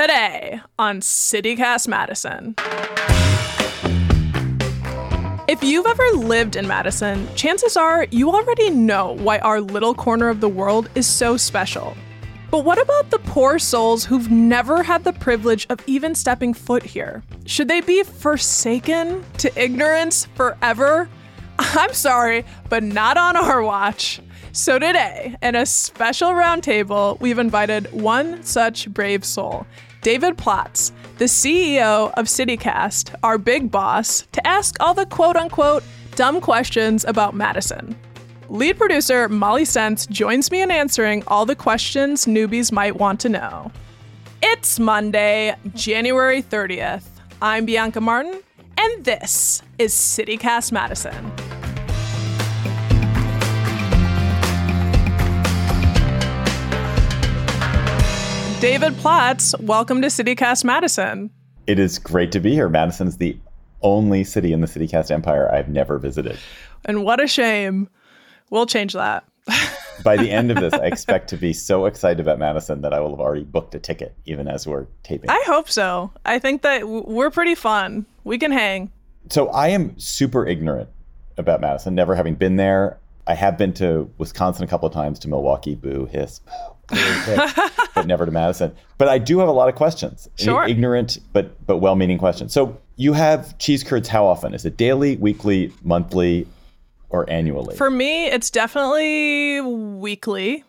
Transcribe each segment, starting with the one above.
Today on CityCast Madison. If you've ever lived in Madison, chances are you already know why our little corner of the world is so special. But what about the poor souls who've never had the privilege of even stepping foot here? Should they be forsaken to ignorance forever? I'm sorry, but not on our watch. So today, in a special roundtable, we've invited one such brave soul, David Plotz, the CEO of CityCast, our big boss, to ask all the quote unquote dumb questions about Madison. Lead producer Molly Stentz joins me in answering all the questions newbies might want to know. It's Monday, January 30th. I'm Bianca Martin, and this is CityCast Madison. David Plotz, welcome to CityCast Madison. It is great to be here. Madison is the only city in the CityCast empire I've never visited. And what a shame. We'll change that. By the end of this, I expect to be so excited about Madison that I will have already booked a ticket, even as we're taping. I hope so. I think that we're pretty fun. We can hang. So I am super ignorant about Madison, never having been there. I have been to Wisconsin a couple of times, to Milwaukee, boo, hiss, boo but never to Madison. But I do have a lot of questions. Sure. Ignorant but but well-meaning questions. So you have cheese curds how often? Is it daily, weekly, monthly, or annually? For me, it's definitely weekly.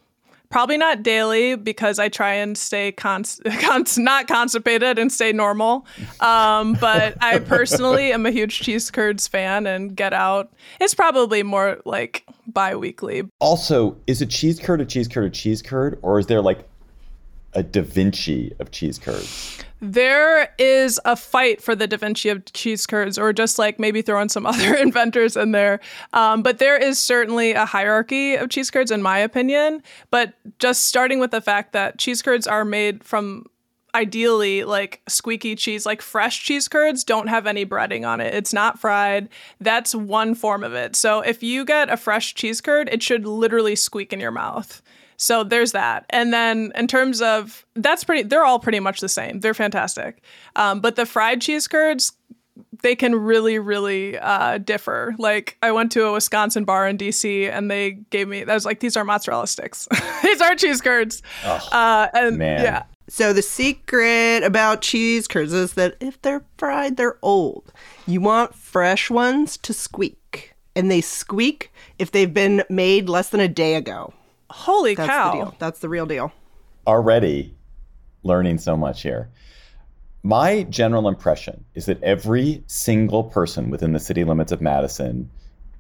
Probably not daily because I try and stay cons- cons- not constipated and stay normal. Um, but I personally am a huge cheese curds fan and get out. It's probably more like bi-weekly. Also, is a cheese curd a cheese curd a cheese curd, or is there like a Da Vinci of cheese curds? There is a fight for the Da Vinci of cheese curds, or just like maybe throw in some other inventors in there. Um, but there is certainly a hierarchy of cheese curds, in my opinion. But just starting with the fact that cheese curds are made from ideally like squeaky cheese like fresh cheese curds don't have any breading on it it's not fried that's one form of it so if you get a fresh cheese curd it should literally squeak in your mouth so there's that. And then in terms of that's pretty, they're all pretty much the same. They're fantastic. Um, but the fried cheese curds, they can really, really uh, differ. Like I went to a Wisconsin bar in DC and they gave me, I was like, these are mozzarella sticks. these are cheese curds. Oh, uh, and man. yeah. So the secret about cheese curds is that if they're fried, they're old. You want fresh ones to squeak. And they squeak if they've been made less than a day ago. Holy That's cow. the deal. That's the real deal. Already learning so much here. My general impression is that every single person within the city limits of Madison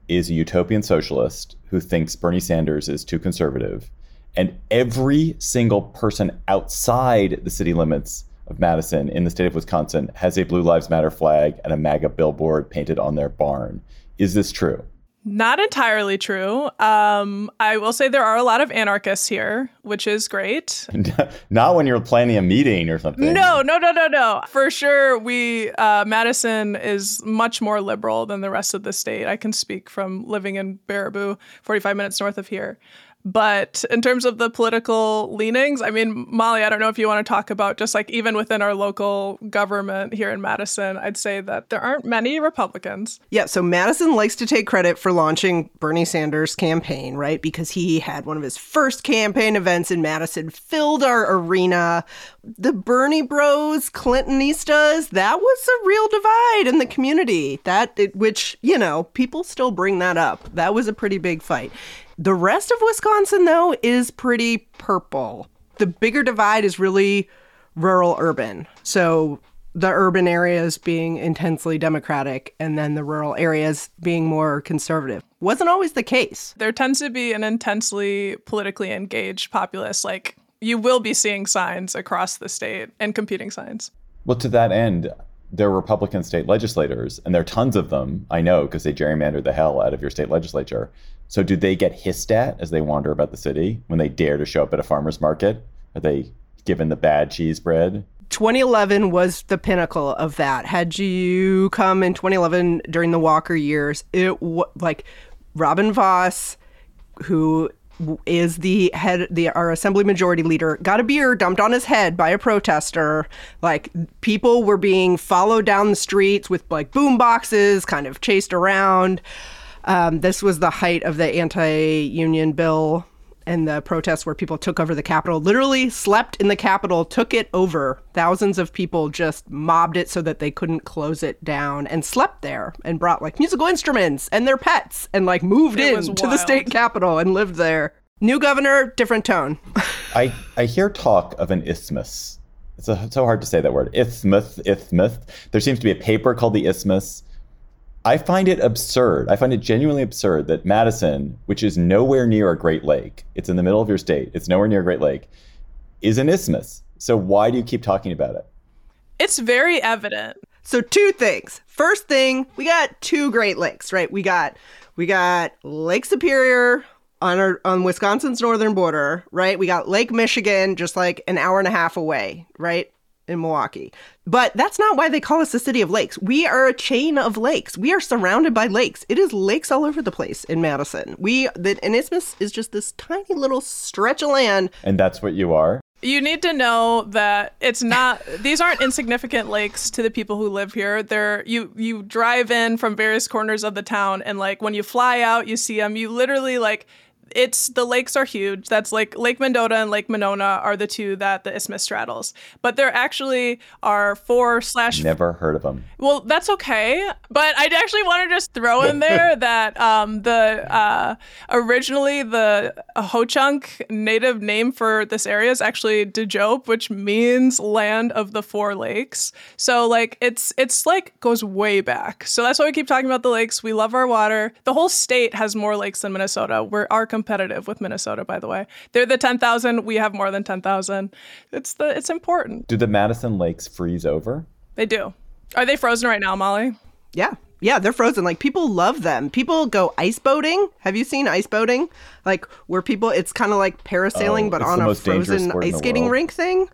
is a utopian socialist who thinks Bernie Sanders is too conservative. And every single person outside the city limits of Madison in the state of Wisconsin has a Blue Lives Matter flag and a MAGA billboard painted on their barn. Is this true? Not entirely true. Um, I will say there are a lot of anarchists here, which is great. Not when you're planning a meeting or something. No, no, no, no, no. For sure, we uh, Madison is much more liberal than the rest of the state. I can speak from living in Baraboo, 45 minutes north of here. But in terms of the political leanings, I mean, Molly, I don't know if you want to talk about just like even within our local government here in Madison, I'd say that there aren't many Republicans. Yeah, so Madison likes to take credit for launching Bernie Sanders' campaign, right? Because he had one of his first campaign events in Madison, filled our arena. The Bernie Bros, Clintonistas, that was a real divide in the community. That it, which, you know, people still bring that up. That was a pretty big fight. The rest of Wisconsin, though, is pretty purple. The bigger divide is really rural urban. So the urban areas being intensely democratic and then the rural areas being more conservative. Wasn't always the case. There tends to be an intensely politically engaged populace. Like you will be seeing signs across the state and competing signs. Well, to that end, there are Republican state legislators, and there are tons of them, I know, because they gerrymander the hell out of your state legislature. So, do they get hissed at as they wander about the city when they dare to show up at a farmer's market? Are they given the bad cheese bread? 2011 was the pinnacle of that. Had you come in 2011 during the Walker years, it w- like Robin Vos, who is the head the our assembly majority leader got a beer dumped on his head by a protester. Like people were being followed down the streets with like boom boxes kind of chased around. Um, this was the height of the anti-union bill and the protests where people took over the Capitol, literally slept in the Capitol, took it over. Thousands of people just mobbed it so that they couldn't close it down and slept there and brought like musical instruments and their pets and like moved It in to the state wild. capitol and lived there. New governor, different tone. I, I hear talk of an isthmus. It's a, so hard to say that word. Isthmus, isthmus. There seems to be a paper called the Isthmus. I find it absurd. I find it genuinely absurd that Madison, which is nowhere near a Great Lake, it's in the middle of your state, it's nowhere near a Great Lake, is an isthmus. So why do you keep talking about it? It's very evident. So two things. First thing, we got two Great Lakes, right? We got we got Lake Superior on our on Wisconsin's northern border, right? We got Lake Michigan just like an hour and a half away, right? In Milwaukee. But that's not why they call us the city of lakes. We are a chain of lakes. We are surrounded by lakes. It is lakes all over the place in Madison. We the an isthmus is just this tiny little stretch of land. And that's what you are? You need to know that it's not these aren't insignificant lakes to the people who live here. They're you you drive in from various corners of the town and like when you fly out you see them. You literally like it's the lakes are huge. That's like Lake Mendota and Lake Monona are the two that the isthmus straddles. But there actually are four slash Never heard of them. well, that's okay. But I actually want to just throw in there that um, the uh, originally the Ho Chunk native name for this area is actually Dejope, which means land of the four lakes. So like it's it's like goes way back. So that's why we keep talking about the lakes. We love our water. The whole state has more lakes than Minnesota. We are competitive with Minnesota, by the way. They're the ten thousand. We have more than ten thousand. It's the it's important. Do the Madison lakes freeze over? They do. Are they frozen right now, Molly? Yeah. Yeah, they're frozen. Like people love them. People go ice boating. Have you seen ice boating? Like where people it's kind of like parasailing Oh, but on a frozen ice skating world. rink thing.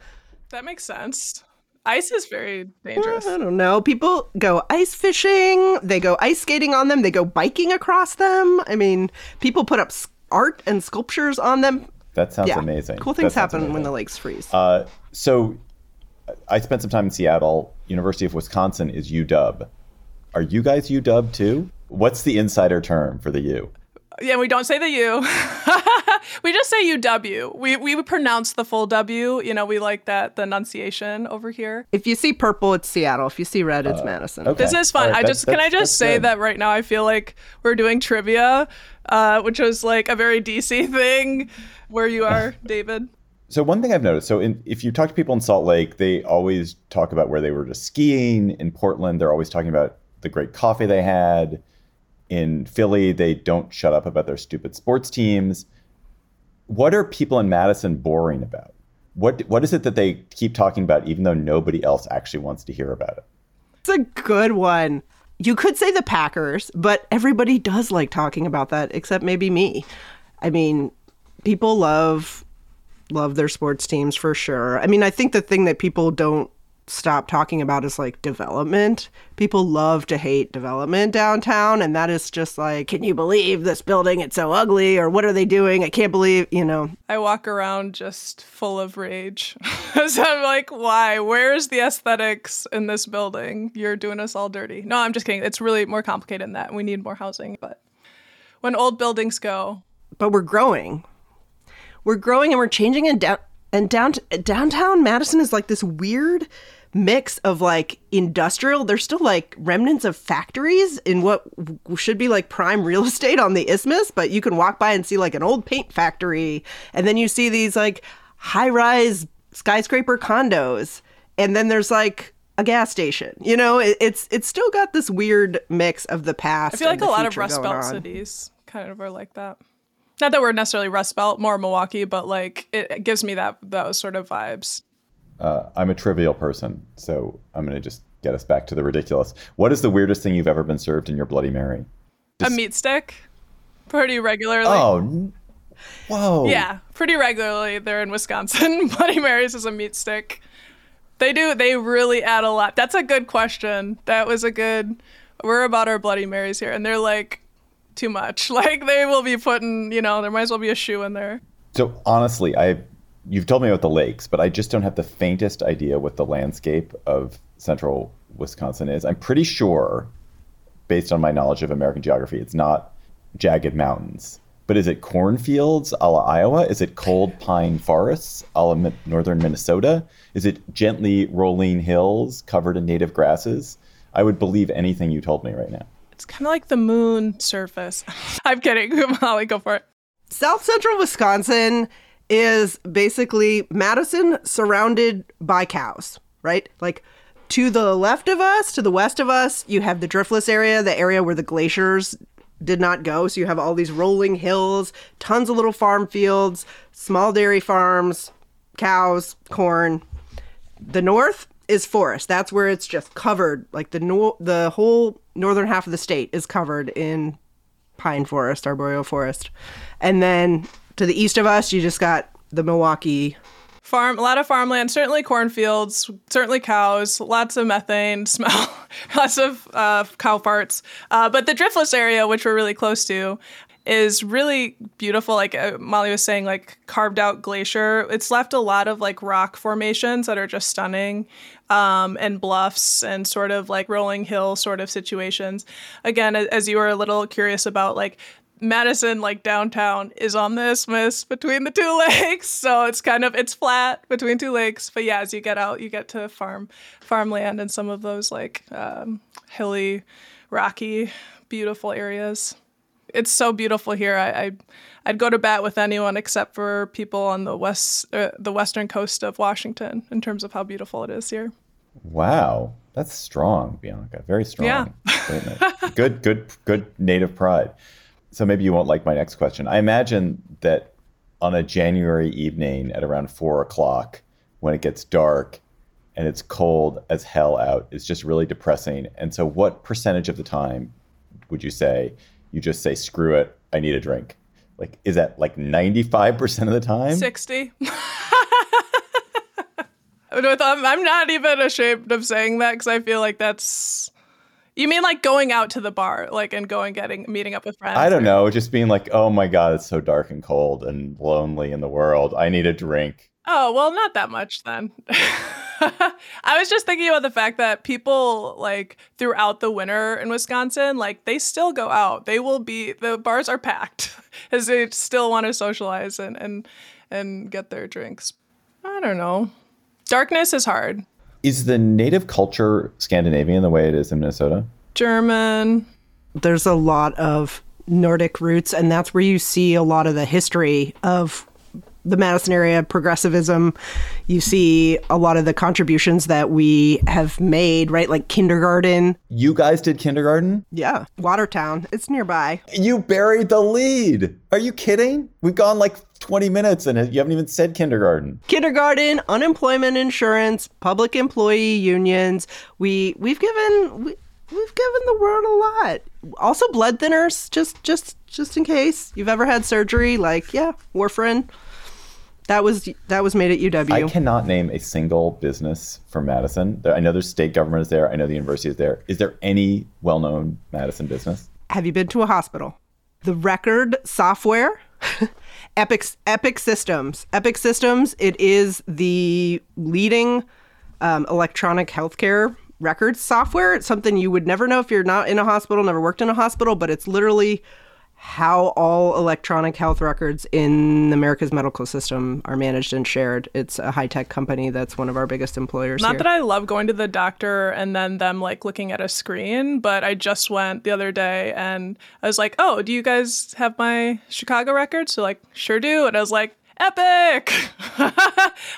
That makes sense. Ice is very dangerous. Uh, I don't know. People go ice fishing, they go ice skating on them, they go biking across them. I mean, people put up s- art and sculptures on them. That sounds Yeah. amazing. Cool things happen when the lakes freeze. Uh, so I spent some time in Seattle. University of Wisconsin is UW. Are you guys UW too? What's the insider term for the U? Yeah, we don't say the U. we just say UW. We we pronounce the full W. You know, we like that the enunciation over here. if you see purple, it's Seattle. If you see red, it's Madison. Uh, okay. This is fun. All right, I just can I just say good. that right now I feel like we're doing trivia, uh, which was like a very DC thing. Where you are, David? So one thing I've noticed, so in, if you talk to people in Salt Lake, they always talk about where they were just skiing. In Portland, they're always talking about the great coffee they had. In Philly, they don't shut up about their stupid sports teams. What are people in Madison boring about? What what is it that they keep talking about even though nobody else actually wants to hear about it? It's a good one. You could say the Packers, but everybody does like talking about that, except maybe me. I mean, people love love their sports teams for sure. I mean, I think the thing that people don't stop talking about is like development. People love to hate development downtown, and that is just like, can you believe this building? It's so ugly, or what are they doing? I can't believe, you know. I walk around just full of rage. so I'm like, why? Where's the aesthetics in this building? You're doing us all dirty. No, I'm just kidding. It's really more complicated than that. We need more housing. But when old buildings go, but we're growing. We're growing and we're changing and down and down downtown Madison is like this weird mix of like industrial there's still like remnants of factories in what should be like prime real estate on the isthmus but you can walk by and see like an old paint factory and then you see these like high-rise skyscraper condos and then there's like a gas station you know it, it's it's still got this weird mix of the past I feel like a lot of Rust Belt on. cities kind of are like that. Not that we're necessarily Rust Belt, more Milwaukee, but like it, it gives me that those sort of vibes. Uh, I'm a trivial person, so I'm going to just get us back to the ridiculous. What is the weirdest thing you've ever been served in your Bloody Mary? a meat stick, pretty regularly. Oh, whoa! Yeah, pretty regularly. They're in Wisconsin. Bloody Marys is a meat stick. They do. They really add a lot. That's a good question. That was a good. We're about our Bloody Marys here, and they're like too much. Like they will be putting, you know, there might as well be a shoe in there. So honestly, I you've told me about the lakes, but I just don't have the faintest idea what the landscape of central Wisconsin is. I'm pretty sure, based on my knowledge of American geography, it's not jagged mountains. But is it cornfields a la Iowa? Is it cold pine forests a la mi- northern Minnesota? Is it gently rolling hills covered in native grasses? I would believe anything you told me right now. It's kind of like the moon surface. I'm kidding. Molly, go for it. South central Wisconsin is basically Madison surrounded by cows, right? Like to the left of us, to the west of us, you have the driftless area, the area where the glaciers did not go. So you have all these rolling hills, tons of little farm fields, small dairy farms, cows, corn. The north is forest. That's where it's just covered. Like the no- the whole northern half of the state is covered in pine forest, arboreal forest. And then to the east of us, you just got the Milwaukee. Farm, a lot of farmland, certainly cornfields, certainly cows, lots of methane smell, lots of uh, cow farts. Uh, but the driftless area, which we're really close to, is really beautiful. Like uh, Molly was saying, like carved out glacier. It's left a lot of like rock formations that are just stunning, um, and bluffs and sort of like rolling hill sort of situations. Again, as you were a little curious about, like Madison, like downtown, is on the isthmus between the two lakes, so it's kind of it's flat between two lakes. But yeah, as you get out, you get to farm farmland and some of those like um, hilly, rocky, beautiful areas. It's so beautiful here. I, I I'd go to bat with anyone except for people on the west uh, the western coast of Washington in terms of how beautiful it is here. Wow, that's strong, Bianca. Very strong. Yeah. Good, good, good native pride. So maybe you won't like my next question. I imagine that on a January evening at around four o'clock, when it gets dark and it's cold as hell out, is just really depressing. And so, what percentage of the time would you say you just say, "Screw it, I need a drink"? Like, is that like ninety-five percent of the time? 60. With- I'm I'm not even ashamed of saying that because I feel like that's. You mean like going out to the bar, like and going getting meeting up with friends? I don't or- know. Just being like, oh my God, it's so dark and cold and lonely in the world. I need a drink. Oh well, not that much then. I was just thinking about the fact that people like throughout the winter in Wisconsin, like they still go out. They will be the bars are packed as they still want to socialize and and and get their drinks. I don't know. Darkness is hard. Is the native culture Scandinavian the way it is in Minnesota? German. There's a lot of Nordic roots, and that's where you see a lot of the history of the Madison area progressivism. You see a lot of the contributions that we have made, right? Like kindergarten. You guys did kindergarten? Yeah. Watertown. It's nearby. You buried the lead. Are you kidding? We've gone like 20 minutes and you haven't even said kindergarten. Kindergarten, unemployment insurance, public employee unions. We we've given we, we've given the world a lot. Also blood thinners, just just just in case you've ever had surgery, like yeah, warfarin. That was that was made at UW. I cannot name a single business from Madison. I know there's state government is there. I know the university is there. Is there any well-known Madison business? Have you been to a hospital? The record software, Epic Epic Systems. Epic Systems. It is the leading um, electronic healthcare records software. It's something you would never know if you're not in a hospital, never worked in a hospital, but it's literally how all electronic health records in America's medical system are managed and shared. It's a high tech company that's one of our biggest employers. Not here. that I love going to the doctor and then them like looking at a screen, but I just went the other day and I was like, "Oh, do you guys have my Chicago records?" So like, "Sure do." And I was like, "Epic!"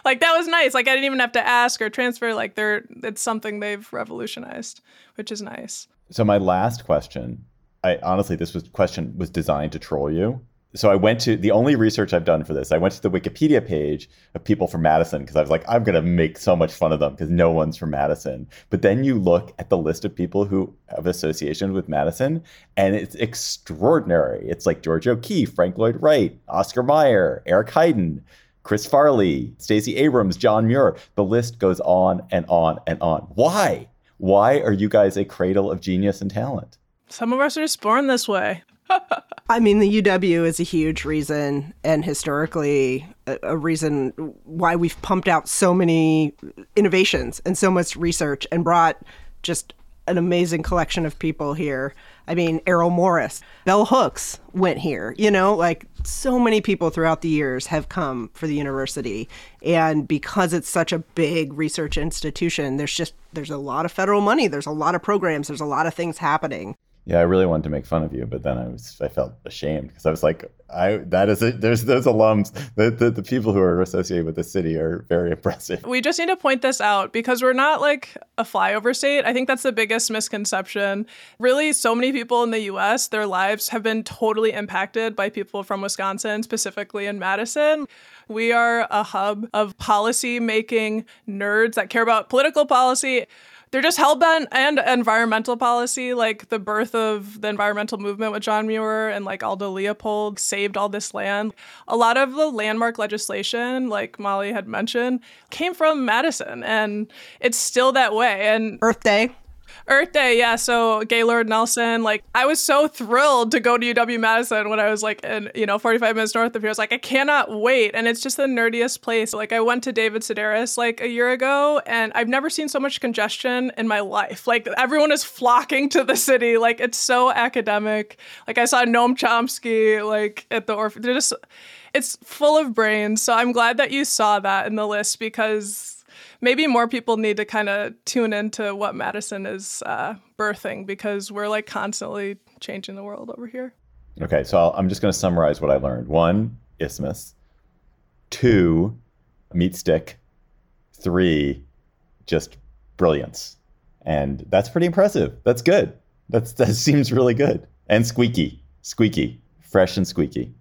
like that was nice. Like I didn't even have to ask or transfer. Like they're it's something they've revolutionized, which is nice. So my last question, I honestly this was question was designed to troll you. So I went to the only research I've done for this. I went to the Wikipedia page of people from Madison because I was like, I'm gonna make so much fun of them because no one's from Madison. But then you look at the list of people who have associations with Madison, and it's extraordinary. It's like George O'Keeffe, Frank Lloyd Wright, Oscar Mayer, Eric Heiden, Chris Farley, Stacey Abrams, John Muir. The list goes on and on and on. Why? Why are you guys a cradle of genius and talent? Some of us are just born this way. I mean, the UW is a huge reason, and historically, a, a, reason why we've pumped out so many innovations and so much research and brought just an amazing collection of people here. I mean, Errol Morris, Bell Hooks went here. You know, like so many people throughout the years have come for the university. And because it's such a big research institution, there's just there's a lot of federal money, there's a lot of programs, there's a lot of things happening. Yeah, I really wanted to make fun of you, but then I was I felt ashamed because I was like, I that is it. There's those alums, the, the the people who are associated with the city are very impressive. We just need to point this out because we're not like a flyover state. I think that's the biggest misconception. Really, so many people in the U.S. their lives have been totally impacted by people from Wisconsin, specifically in Madison. We are a hub of policy making nerds that care about political policy they're just hell bent and environmental policy, like the birth of the environmental movement with John Muir and like Aldo Leopold saved all this land. A lot of the landmark legislation, like Molly had mentioned, came from Madison, and it's still that way. And Earth Day. Earth Day, yeah. So Gaylord Nelson, like I was so thrilled to go to UW Madison when I was like in, you know, 45 minutes north of here. I was like, I cannot wait. And it's just the nerdiest place. Like I went to David Sedaris like a year ago and I've never seen so much congestion in my life. Like everyone is flocking to the city. Like it's so academic. Like I saw Noam Chomsky like at the Orpheum. They're just it's full of brains. So I'm glad that you saw that in the list because maybe more people need to kind of tune into what Madison is uh, birthing because we're like constantly changing the world over here. Okay, so i am just going to summarize what I learned. One, isthmus. Two, meat stick. Three, just brilliance. And that's pretty impressive. That's good. That's that seems really good. And squeaky, squeaky, fresh and squeaky.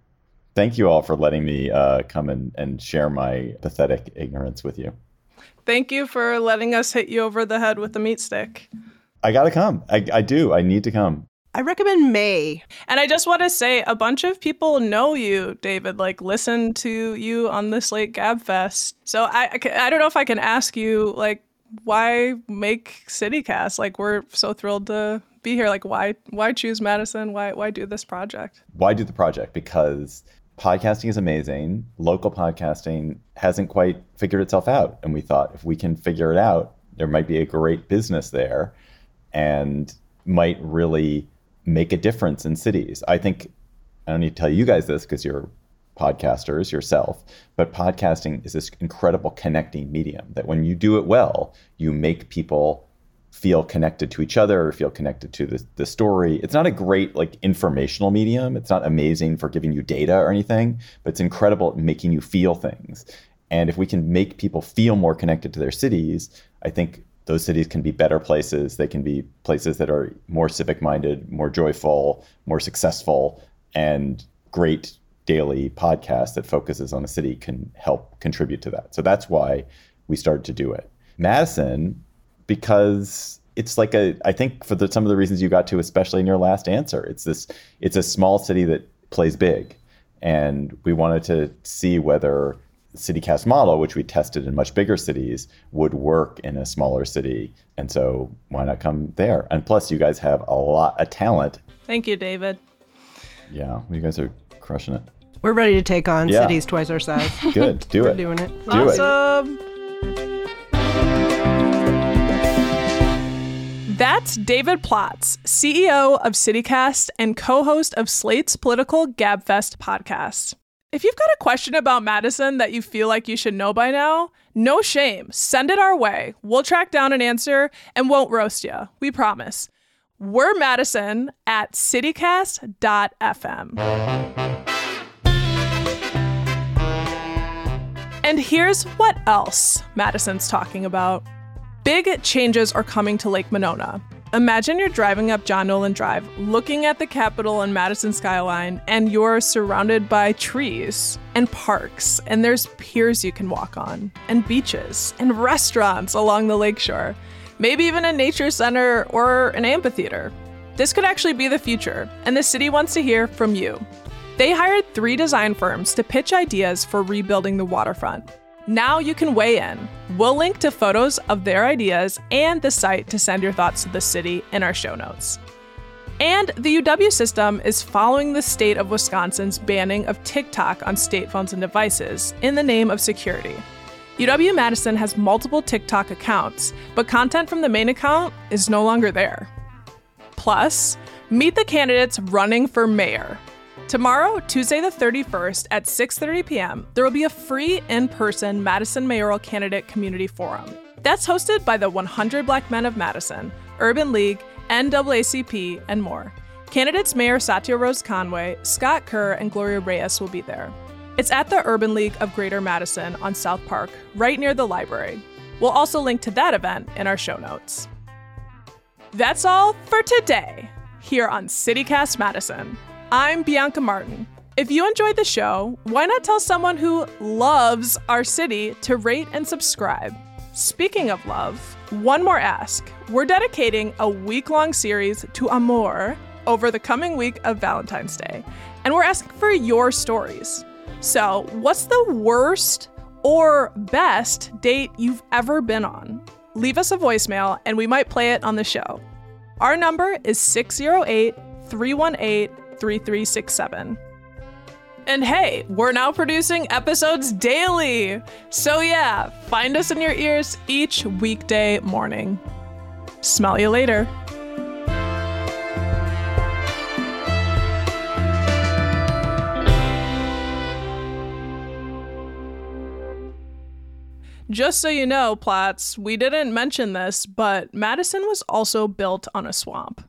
Thank you all for letting me uh, come and, and share my pathetic ignorance with you. Thank you for letting us hit you over the head with the meat stick. I gotta come. I, I do. I need to come. I recommend May. And I just want to say a bunch of people know you, David, like listen to you on the Slate Gabfest. So I, I don't know if I can ask you, like, why make CityCast? Like, we're so thrilled to be here. Like, why why choose Madison? Why why do this project? Why do the project? Because podcasting is amazing. Local podcasting hasn't quite figured itself out. And we thought if we can figure it out, there might be a great business there and might really make a difference in cities. I think I don't need to tell you guys this because you're podcasters yourself, but podcasting is this incredible connecting medium that when you do it well, you make people feel connected to each other or feel connected to the, the story. It's not a great like informational medium. It's not amazing for giving you data or anything, but it's incredible at making you feel things. And if we can make people feel more connected to their cities, I think those cities can be better places. They can be places that are more civic minded, more joyful, more successful, and great daily podcast that focuses on a city can help contribute to that. So that's why we started to do it. Madison because it's like a I think for the, some of the reasons you got to, especially in your last answer, it's this it's a small city that plays big, and we wanted to see whether the CityCast model, which we tested in much bigger cities, would work in a smaller city, and so why not come there? And plus, you guys have a lot of talent. Thank you, David. Yeah, you guys are crushing it. We're ready to take on yeah. cities twice our size. Good, do it. We're it. Doing it. Do awesome. It. That's David Plotz, CEO of CityCast and co host of Slate's political Gabfest podcast. If you've got a question about Madison that you feel like you should know by now, no shame. Send it our way. We'll track down an answer and won't roast you. We promise. We're Madison at citycast.fm. And here's what else Madison's talking about. Big changes are coming to Lake Monona. Imagine you're driving up John Nolen Drive, looking at the Capitol and Madison skyline, and you're surrounded by trees and parks, and there's piers you can walk on, and beaches, and restaurants along the lakeshore, maybe even a nature center or an amphitheater. This could actually be the future, and the city wants to hear from you. They hired three design firms to pitch ideas for rebuilding the waterfront. Now you can weigh in. We'll link to photos of their ideas and the site to send your thoughts to the city in our show notes. And the UW system is following the state of Wisconsin's banning of TikTok on state phones and devices in the name of security. UW Madison has multiple TikTok accounts, but content from the main account is no longer there. Plus, meet the candidates running for mayor. Tomorrow, Tuesday the 31st at 6:30 p.m., there will be a free in-person Madison mayoral candidate community forum. That's hosted by the 100 Black Men of Madison, Urban League, NAACP, and more. Candidates Mayor Satya Rhodes-Conway, Scott Kerr, and Gloria Reyes will be there. It's at the Urban League of Greater Madison on South Park, right near the library. We'll also link to that event in our show notes. That's all for today here on CityCast Madison. I'm Bianca Martin. If you enjoyed the show, why not tell someone who loves our city to rate and subscribe? Speaking of love, one more ask. We're dedicating a week long series to Amor over the coming week of Valentine's Day, and we're asking for your stories. So, what's the worst or best date you've ever been on? Leave us a voicemail and we might play it on the show. Our number is 608 318 3367. And hey, we're now producing episodes daily. So yeah, find us in your ears each weekday morning. Smell you later. Just so you know, Plotz, we didn't mention this, but Madison was also built on a swamp.